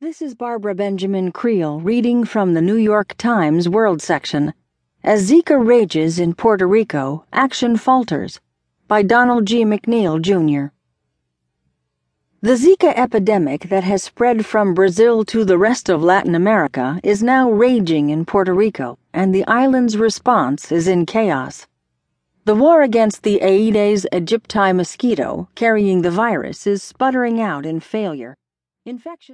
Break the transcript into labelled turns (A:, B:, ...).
A: This is Barbara Benjamin Creel reading from the New York Times World section. As Zika rages in Puerto Rico, action falters. By Donald G. McNeil, Jr. The Zika epidemic that has spread from Brazil to the rest of Latin America is now raging in Puerto Rico, and the island's response is in chaos. The war against the Aedes aegypti mosquito carrying the virus is sputtering out in failure. Infection